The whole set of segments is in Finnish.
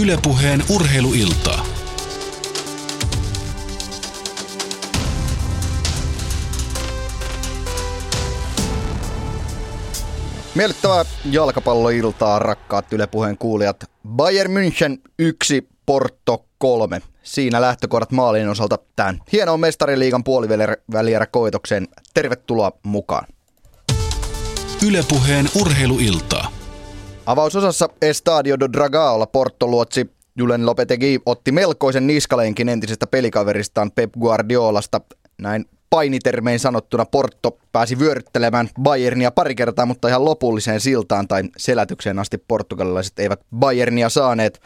Ylepuheen urheiluiltaa. Miellyttävää jalkapalloiltaa, rakkaat Yle kuulijat. Bayern München 1, Porto 3. Siinä lähtökohdat maalin osalta tämän hienoon mestariliigan puolivälierä koitokseen. Tervetuloa mukaan. Ylepuheen urheiluiltaa. Avausosassa Estadio do Dragaolla Porto luotsi Julen Lopetegi otti melkoisen niskalenkin entisestä pelikaveristaan Pep Guardiolasta. Näin painitermein sanottuna Porto pääsi vyöryttelemään Bayernia pari kertaa, mutta ihan lopulliseen siltaan tai selätykseen asti portugalilaiset eivät Bayernia saaneet.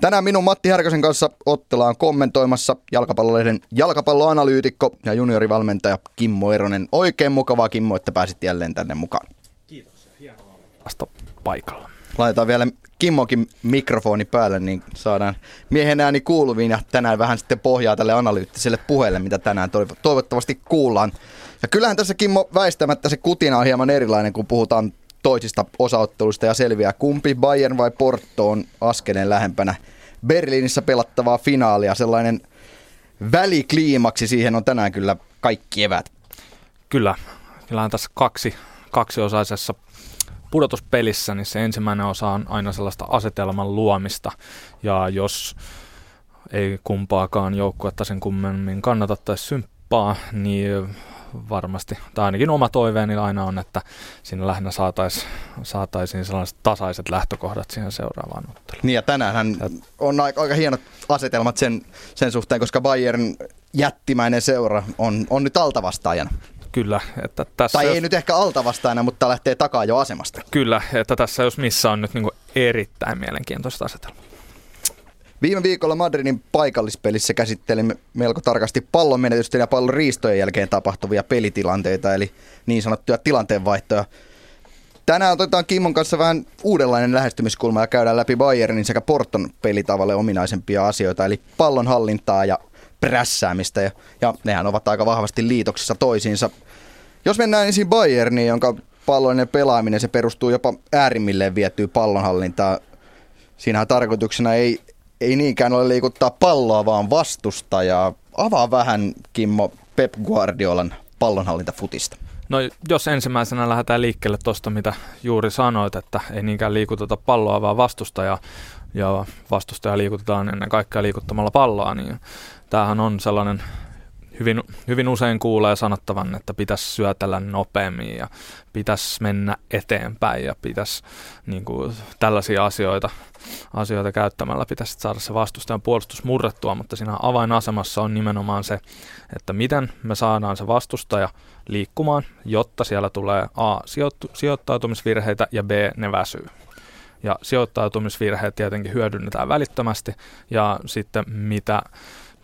Tänään minun Matti Härkösen kanssa ottelaan kommentoimassa jalkapallolehden jalkapalloanalyytikko ja juniorivalmentaja Kimmo Eronen. Oikein mukavaa Kimmo, että pääsit jälleen tänne mukaan. Kiitos, hienoa olla paikalla. Laitetaan vielä Kimmokin mikrofoni päälle, niin saadaan miehen ääni kuuluviin ja tänään vähän sitten pohjaa tälle analyyttiselle puheelle, mitä tänään toivottavasti kuullaan. Ja kyllähän tässä Kimmo väistämättä se kutina on hieman erilainen, kun puhutaan toisista osaotteluista ja selviää kumpi Bayern vai Porto on askeleen lähempänä Berliinissä pelattavaa finaalia. Sellainen välikliimaksi siihen on tänään kyllä kaikki evät. Kyllä, kyllähän tässä kaksi, kaksiosaisessa pudotuspelissä, niin se ensimmäinen osa on aina sellaista asetelman luomista. Ja jos ei kumpaakaan joukkuetta sen kummemmin kannata tai symppaa, niin varmasti, tai ainakin oma toiveeni aina on, että sinne lähinnä saatais, saataisiin sellaiset tasaiset lähtökohdat siihen seuraavaan otteluun. Niin ja tänään on aika, aika hienot asetelmat sen, sen suhteen, koska Bayern jättimäinen seura on, on nyt altavastaajana. Kyllä. Että tässä tai jos... ei nyt ehkä altavastaajana, mutta lähtee takaa jo asemasta. Kyllä, että tässä jos missä on nyt niin erittäin mielenkiintoista asetelmaa. Viime viikolla Madridin paikallispelissä käsittelimme melko tarkasti pallon menetysten ja pallon riistojen jälkeen tapahtuvia pelitilanteita, eli niin sanottuja tilanteenvaihtoja. Tänään otetaan Kimmon kanssa vähän uudenlainen lähestymiskulma ja käydään läpi Bayernin sekä Porton pelitavalle ominaisempia asioita, eli pallon hallintaa ja prässäämistä, ja, ja nehän ovat aika vahvasti liitoksissa toisiinsa. Jos mennään ensin Bayerniin, jonka pallollinen pelaaminen, se perustuu jopa äärimmilleen viettyy pallonhallintaan. Siinähän tarkoituksena ei, ei niinkään ole liikuttaa palloa, vaan vastustajaa. Avaa vähän, Kimmo, Pep Guardiolan pallonhallintafutista. No jos ensimmäisenä lähdetään liikkeelle tuosta, mitä juuri sanoit, että ei niinkään liikuteta palloa, vaan vastustajaa, ja vastustaja liikutetaan ennen kaikkea liikuttamalla palloa, niin tämähän on sellainen hyvin, hyvin usein kuulee sanottavan, että pitäisi syötellä nopeammin ja pitäisi mennä eteenpäin ja pitäisi niin kuin, tällaisia asioita, asioita käyttämällä pitäisi saada se vastustajan puolustus murrettua, mutta siinä avainasemassa on nimenomaan se, että miten me saadaan se vastustaja liikkumaan, jotta siellä tulee A, sijoittautumisvirheitä ja B, ne väsyy. Ja sijoittautumisvirheet tietenkin hyödynnetään välittömästi ja sitten mitä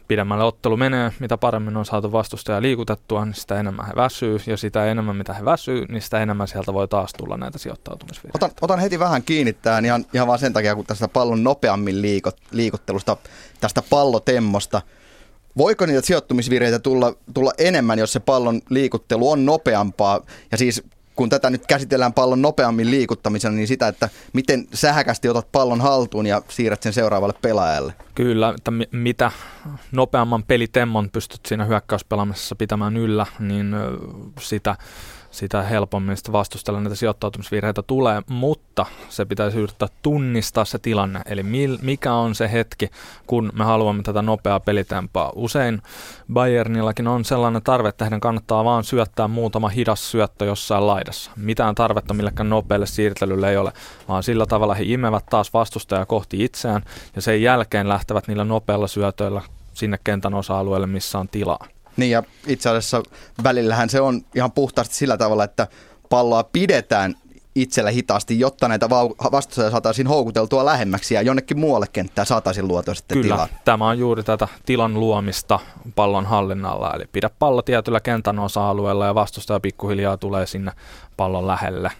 pidemmälle ottelu menee, mitä paremmin on saatu vastustaja liikutettua, niin sitä enemmän he väsyy, ja sitä enemmän mitä he väsyy, niin sitä enemmän sieltä voi taas tulla näitä sijoittautumisvirheitä. Otan, otan heti vähän kiinni tähän ihan, ihan vaan sen takia, kun tästä pallon nopeammin liikot, liikuttelusta, tästä pallotemmosta, voiko niitä sijoittumisvirheitä tulla, tulla enemmän, jos se pallon liikuttelu on nopeampaa, ja siis kun tätä nyt käsitellään pallon nopeammin liikuttamisena, niin sitä, että miten sähäkästi otat pallon haltuun ja siirrät sen seuraavalle pelaajalle. Kyllä, että mitä nopeamman pelitemmon pystyt siinä hyökkäyspelaamisessa pitämään yllä, niin sitä sitä helpommin sitä vastustella näitä sijoittautumisvirheitä tulee, mutta se pitäisi yrittää tunnistaa se tilanne, eli mil, mikä on se hetki, kun me haluamme tätä nopeaa pelitempaa. Usein Bayernillakin on sellainen tarve, että heidän kannattaa vaan syöttää muutama hidas syöttö jossain laidassa. Mitään tarvetta millekään nopealle siirtelylle ei ole, vaan sillä tavalla he imevät taas vastustajaa kohti itseään ja sen jälkeen lähtevät niillä nopeilla syötöillä sinne kentän osa-alueelle, missä on tilaa. Niin ja itse asiassa välillähän se on ihan puhtaasti sillä tavalla, että palloa pidetään itsellä hitaasti, jotta näitä vastustajia saataisiin houkuteltua lähemmäksi ja jonnekin muualle kenttään saataisiin luotua sitten Kyllä, tilaa. tämä on juuri tätä tilan luomista pallon hallinnalla, eli pidä pallo tietyllä kentän osa-alueella ja vastustaja pikkuhiljaa tulee sinne pallon lähelle.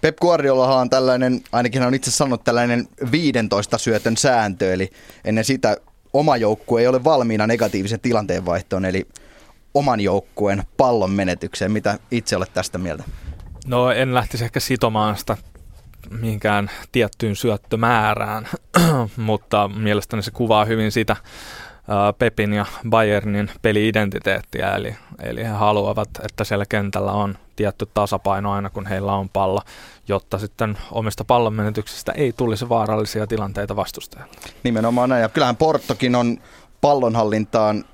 Pep Guardiola on tällainen, ainakin hän on itse sanonut tällainen 15 syötön sääntö, eli ennen sitä oma joukkue ei ole valmiina negatiivisen tilanteen vaihtoon, eli oman joukkueen pallon menetykseen. Mitä itse olet tästä mieltä? No en lähtisi ehkä sitomaan sitä mihinkään tiettyyn syöttömäärään, mutta mielestäni se kuvaa hyvin sitä Pepin ja Bayernin peliidentiteettiä, eli, eli he haluavat, että siellä kentällä on tietty tasapaino aina, kun heillä on pallo, jotta sitten omista pallonmenetyksistä ei tulisi vaarallisia tilanteita vastustajalle. Nimenomaan näin, ja kyllähän Portokin on pallonhallintaan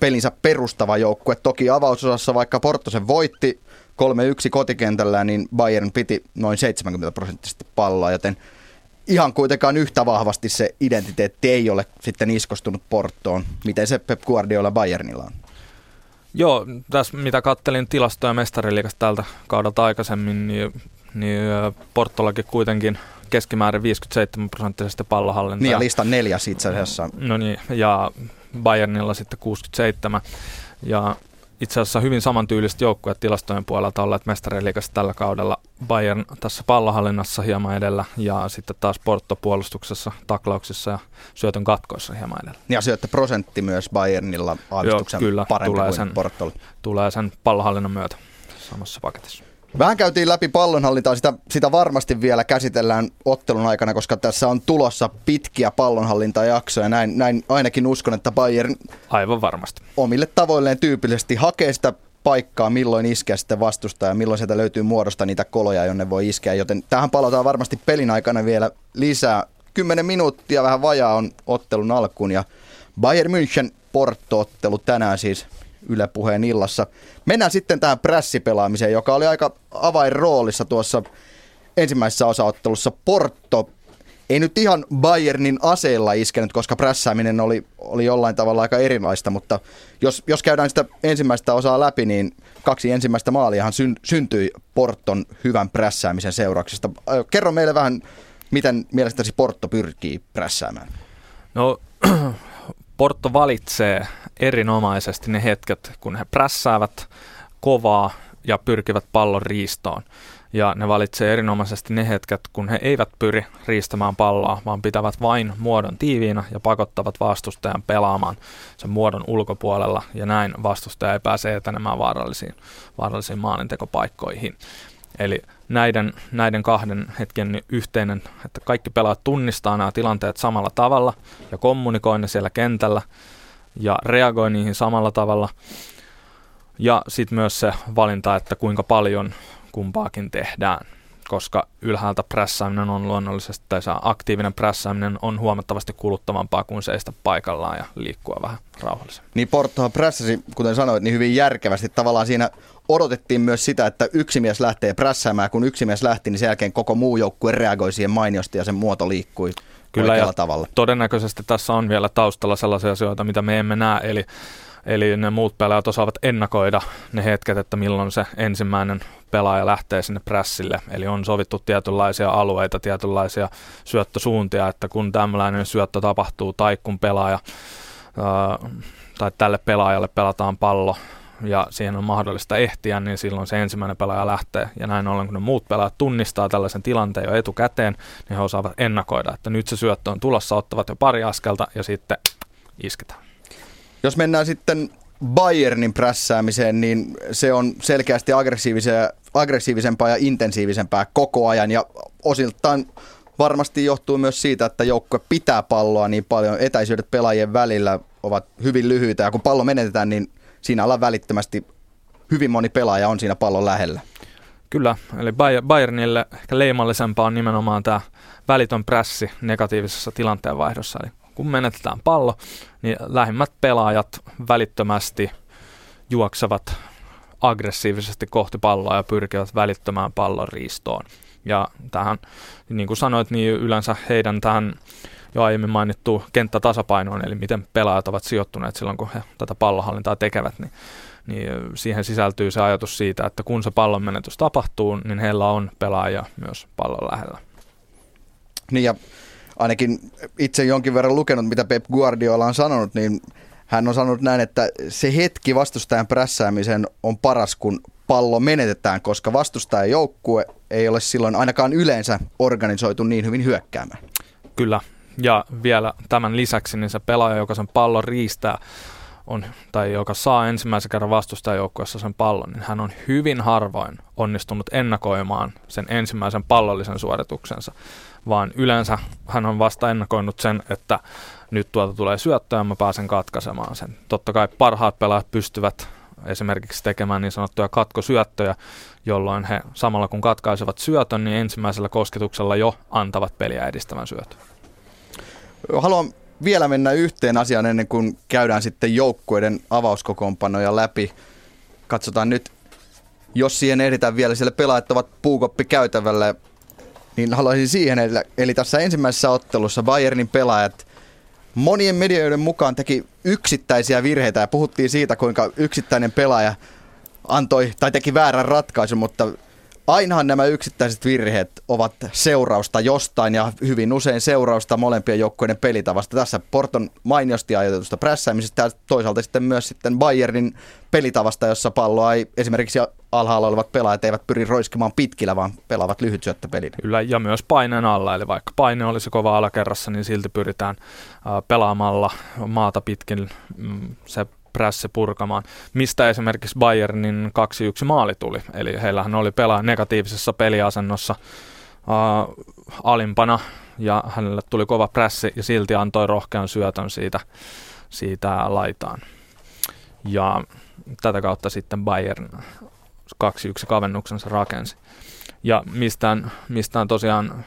pelinsä perustava joukkue. Toki avausosassa, vaikka Porto sen voitti 3-1 kotikentällä, niin Bayern piti noin 70 prosenttisesti palloa, joten ihan kuitenkaan yhtä vahvasti se identiteetti ei ole sitten iskostunut Porttoon. Miten se Pep Guardiola Bayernilla on? Joo, tässä mitä kattelin tilastoja mestariliikasta tältä kaudelta aikaisemmin, niin, niin Portollakin kuitenkin keskimäärin 57 prosenttisesti pallohallintaa. Niin ja listan neljäs itse asiassa. No niin, ja Bayernilla sitten 67. Ja itse asiassa hyvin samantyyliset joukkueet tilastojen puolelta olleet mestariliikassa tällä kaudella. Bayern tässä pallohallinnassa hieman edellä ja sitten taas Porto puolustuksessa, taklauksissa ja syötön katkoissa hieman edellä. Ja prosentti myös Bayernilla aavistuksen Joo, kyllä, parempi tulee kuin sen, Portolla. Tulee sen pallohallinnan myötä samassa paketissa. Vähän käytiin läpi pallonhallintaa, sitä, sitä varmasti vielä käsitellään ottelun aikana, koska tässä on tulossa pitkiä pallonhallintajaksoja. Näin, näin ainakin uskon, että Bayern Aivan varmasti. omille tavoilleen tyypillisesti hakee sitä paikkaa, milloin iskeä sitten vastustaa ja milloin sieltä löytyy muodosta niitä koloja, jonne voi iskeä. Joten tähän palataan varmasti pelin aikana vielä lisää. Kymmenen minuuttia vähän vajaa on ottelun alkuun ja Bayern München Porto-ottelu tänään siis Yle Puheen illassa. Mennään sitten tähän prässipelaamiseen, joka oli aika avainroolissa tuossa ensimmäisessä osaottelussa. Porto ei nyt ihan Bayernin aseella iskenyt, koska prässääminen oli, oli jollain tavalla aika erilaista, mutta jos, jos käydään sitä ensimmäistä osaa läpi, niin kaksi ensimmäistä maaliahan syn, syntyi Porton hyvän prässäämisen seurauksesta. Kerro meille vähän, miten mielestäsi Porto pyrkii prässäämään. No Porto valitsee erinomaisesti ne hetket, kun he prässäävät kovaa ja pyrkivät pallon riistoon. Ja ne valitsee erinomaisesti ne hetket, kun he eivät pyri riistämään palloa, vaan pitävät vain muodon tiiviinä ja pakottavat vastustajan pelaamaan sen muodon ulkopuolella. Ja näin vastustaja ei pääse etenemään vaarallisiin, vaarallisiin maalintekopaikkoihin. Eli näiden, näiden kahden hetken yhteinen, että kaikki pelaajat tunnistaa nämä tilanteet samalla tavalla ja kommunikoi ne siellä kentällä ja reagoi niihin samalla tavalla. Ja sitten myös se valinta, että kuinka paljon kumpaakin tehdään, koska ylhäältä prässääminen on luonnollisesti, tai se aktiivinen prässääminen on huomattavasti kuluttavampaa kuin seistä paikallaan ja liikkua vähän rauhallisemmin. Niin Portohan prässäsi, kuten sanoit, niin hyvin järkevästi. Tavallaan siinä odotettiin myös sitä, että yksi mies lähtee prässäämään. Kun yksi mies lähti, niin sen jälkeen koko muu joukkue reagoi siihen mainiosti ja sen muoto liikkui Kyllä, ja tavalla. todennäköisesti tässä on vielä taustalla sellaisia asioita, mitä me emme näe, eli Eli ne muut pelaajat osaavat ennakoida ne hetket, että milloin se ensimmäinen pelaaja lähtee sinne prässille. Eli on sovittu tietynlaisia alueita, tietynlaisia syöttösuuntia, että kun tämmöinen syöttö tapahtuu tai kun pelaaja tai tälle pelaajalle pelataan pallo ja siihen on mahdollista ehtiä, niin silloin se ensimmäinen pelaaja lähtee. Ja näin ollen, kun ne muut pelaajat tunnistaa tällaisen tilanteen jo etukäteen, niin he osaavat ennakoida, että nyt se syöttö on tulossa, ottavat jo pari askelta ja sitten isketään. Jos mennään sitten Bayernin prässäämiseen, niin se on selkeästi aggressiivisempaa ja intensiivisempää koko ajan ja osiltaan varmasti johtuu myös siitä, että joukkue pitää palloa niin paljon. Etäisyydet pelaajien välillä ovat hyvin lyhyitä ja kun pallo menetetään, niin siinä ollaan välittömästi hyvin moni pelaaja on siinä pallon lähellä. Kyllä, eli Bayernille ehkä leimallisempaa on nimenomaan tämä välitön prässi negatiivisessa tilanteenvaihdossa. Eli kun menetetään pallo, niin lähimmät pelaajat välittömästi juoksevat aggressiivisesti kohti palloa ja pyrkivät välittömään pallon riistoon. Ja tähän, niin kuin sanoit, niin yleensä heidän tähän jo aiemmin mainittu kenttätasapainoon, eli miten pelaajat ovat sijoittuneet silloin, kun he tätä pallohallintaa tekevät, niin, niin siihen sisältyy se ajatus siitä, että kun se pallon menetys tapahtuu, niin heillä on pelaaja myös pallon lähellä. Niin ja ainakin itse jonkin verran lukenut, mitä Pep Guardiola on sanonut, niin hän on sanonut näin, että se hetki vastustajan prässäämisen on paras, kun pallo menetetään, koska vastustajan joukkue ei ole silloin ainakaan yleensä organisoitu niin hyvin hyökkäämään. Kyllä, ja vielä tämän lisäksi niin se pelaaja, joka sen pallon riistää, on, tai joka saa ensimmäisen kerran vastustajajoukkueessa sen pallon, niin hän on hyvin harvoin onnistunut ennakoimaan sen ensimmäisen pallollisen suorituksensa, vaan yleensä hän on vasta ennakoinut sen, että nyt tuolta tulee syöttö ja mä pääsen katkaisemaan sen. Totta kai parhaat pelaajat pystyvät esimerkiksi tekemään niin sanottuja katkosyöttöjä, jolloin he samalla kun katkaisevat syötön, niin ensimmäisellä kosketuksella jo antavat peliä edistävän syötön. Haluan vielä mennä yhteen asiaan ennen kuin käydään sitten joukkueiden avauskokoonpanoja läpi. Katsotaan nyt, jos siihen ehditään vielä, siellä pelaajat ovat puukoppi käytävällä, niin haluaisin siihen, eli, eli tässä ensimmäisessä ottelussa Bayernin pelaajat monien medioiden mukaan teki yksittäisiä virheitä ja puhuttiin siitä, kuinka yksittäinen pelaaja antoi tai teki väärän ratkaisun, mutta ainahan nämä yksittäiset virheet ovat seurausta jostain ja hyvin usein seurausta molempien joukkueiden pelitavasta. Tässä Porton mainiosti ajatetusta prässäämisestä ja toisaalta sitten myös sitten Bayernin pelitavasta, jossa palloa ei esimerkiksi alhaalla olevat pelaajat eivät pyri roiskimaan pitkillä, vaan pelaavat lyhyt syöttöpelin. Kyllä, ja myös paineen alla, eli vaikka paine olisi kova alakerrassa, niin silti pyritään pelaamalla maata pitkin mm, se prässi purkamaan, mistä esimerkiksi Bayernin 2-1 maali tuli. Eli heillähän oli pelaa negatiivisessa peliasennossa uh, alimpana ja hänelle tuli kova prässi ja silti antoi rohkean syötön siitä, siitä laitaan. Ja tätä kautta sitten Bayern 2-1 kavennuksensa rakensi. Ja mistään, mistään tosiaan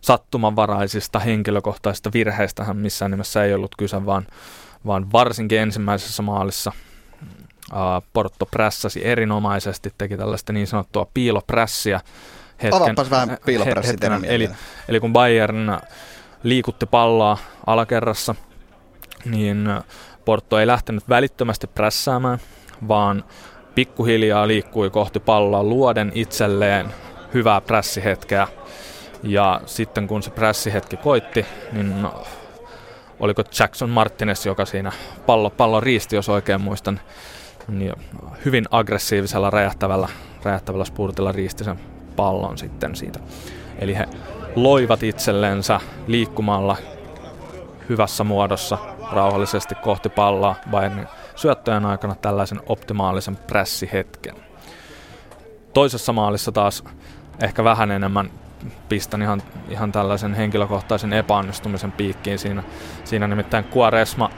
sattumanvaraisista henkilökohtaisista virheistä missään nimessä ei ollut kyse, vaan vaan varsinkin ensimmäisessä maalissa Porto prässäsi erinomaisesti, teki tällaista niin sanottua piiloprässiä. Hetken, vähän piiloprässi eli, eli kun Bayern liikutti palloa alakerrassa, niin Porto ei lähtenyt välittömästi prässäämään, vaan pikkuhiljaa liikkui kohti palloa luoden itselleen hyvää prässihetkeä. Ja sitten kun se prässihetki koitti, niin oliko Jackson Martinez, joka siinä pallo, pallon riisti, jos oikein muistan, niin hyvin aggressiivisella räjähtävällä, räjähtävällä spurtilla riisti sen pallon sitten siitä. Eli he loivat itsellensä liikkumalla hyvässä muodossa rauhallisesti kohti palloa Bayernin syöttöjen aikana tällaisen optimaalisen pressihetken. Toisessa maalissa taas ehkä vähän enemmän pistän ihan, ihan tällaisen henkilökohtaisen epäonnistumisen piikkiin siinä. Siinä nimittäin Kuoresma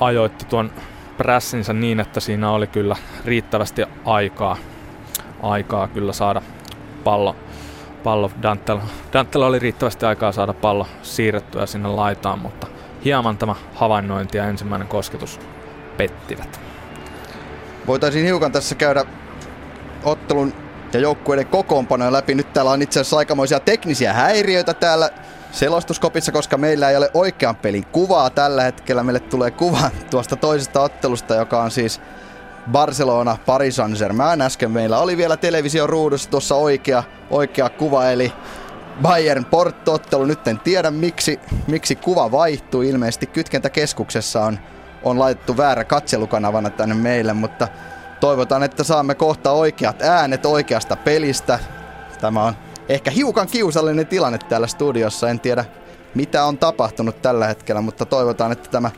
ajoitti tuon prässinsä niin, että siinä oli kyllä riittävästi aikaa, aikaa kyllä saada pallo, pallo Dantel. Dantel oli riittävästi aikaa saada pallo siirrettyä sinne laitaan, mutta hieman tämä havainnointi ja ensimmäinen kosketus pettivät. Voitaisiin hiukan tässä käydä ottelun ja joukkueiden kokoonpanoja läpi. Nyt täällä on itse asiassa aikamoisia teknisiä häiriöitä täällä selostuskopissa, koska meillä ei ole oikean pelin kuvaa tällä hetkellä. Meille tulee kuva tuosta toisesta ottelusta, joka on siis Barcelona Paris Saint-Germain. Äsken meillä oli vielä television ruudussa tuossa oikea, oikea kuva, eli Bayern Porto-ottelu. Nyt en tiedä miksi, miksi kuva vaihtuu. Ilmeisesti kytkentäkeskuksessa on, on laitettu väärä katselukanavana tänne meille, mutta Toivotaan, että saamme kohta oikeat äänet oikeasta pelistä. Tämä on ehkä hiukan kiusallinen tilanne täällä studiossa. En tiedä, mitä on tapahtunut tällä hetkellä, mutta toivotaan, että tämä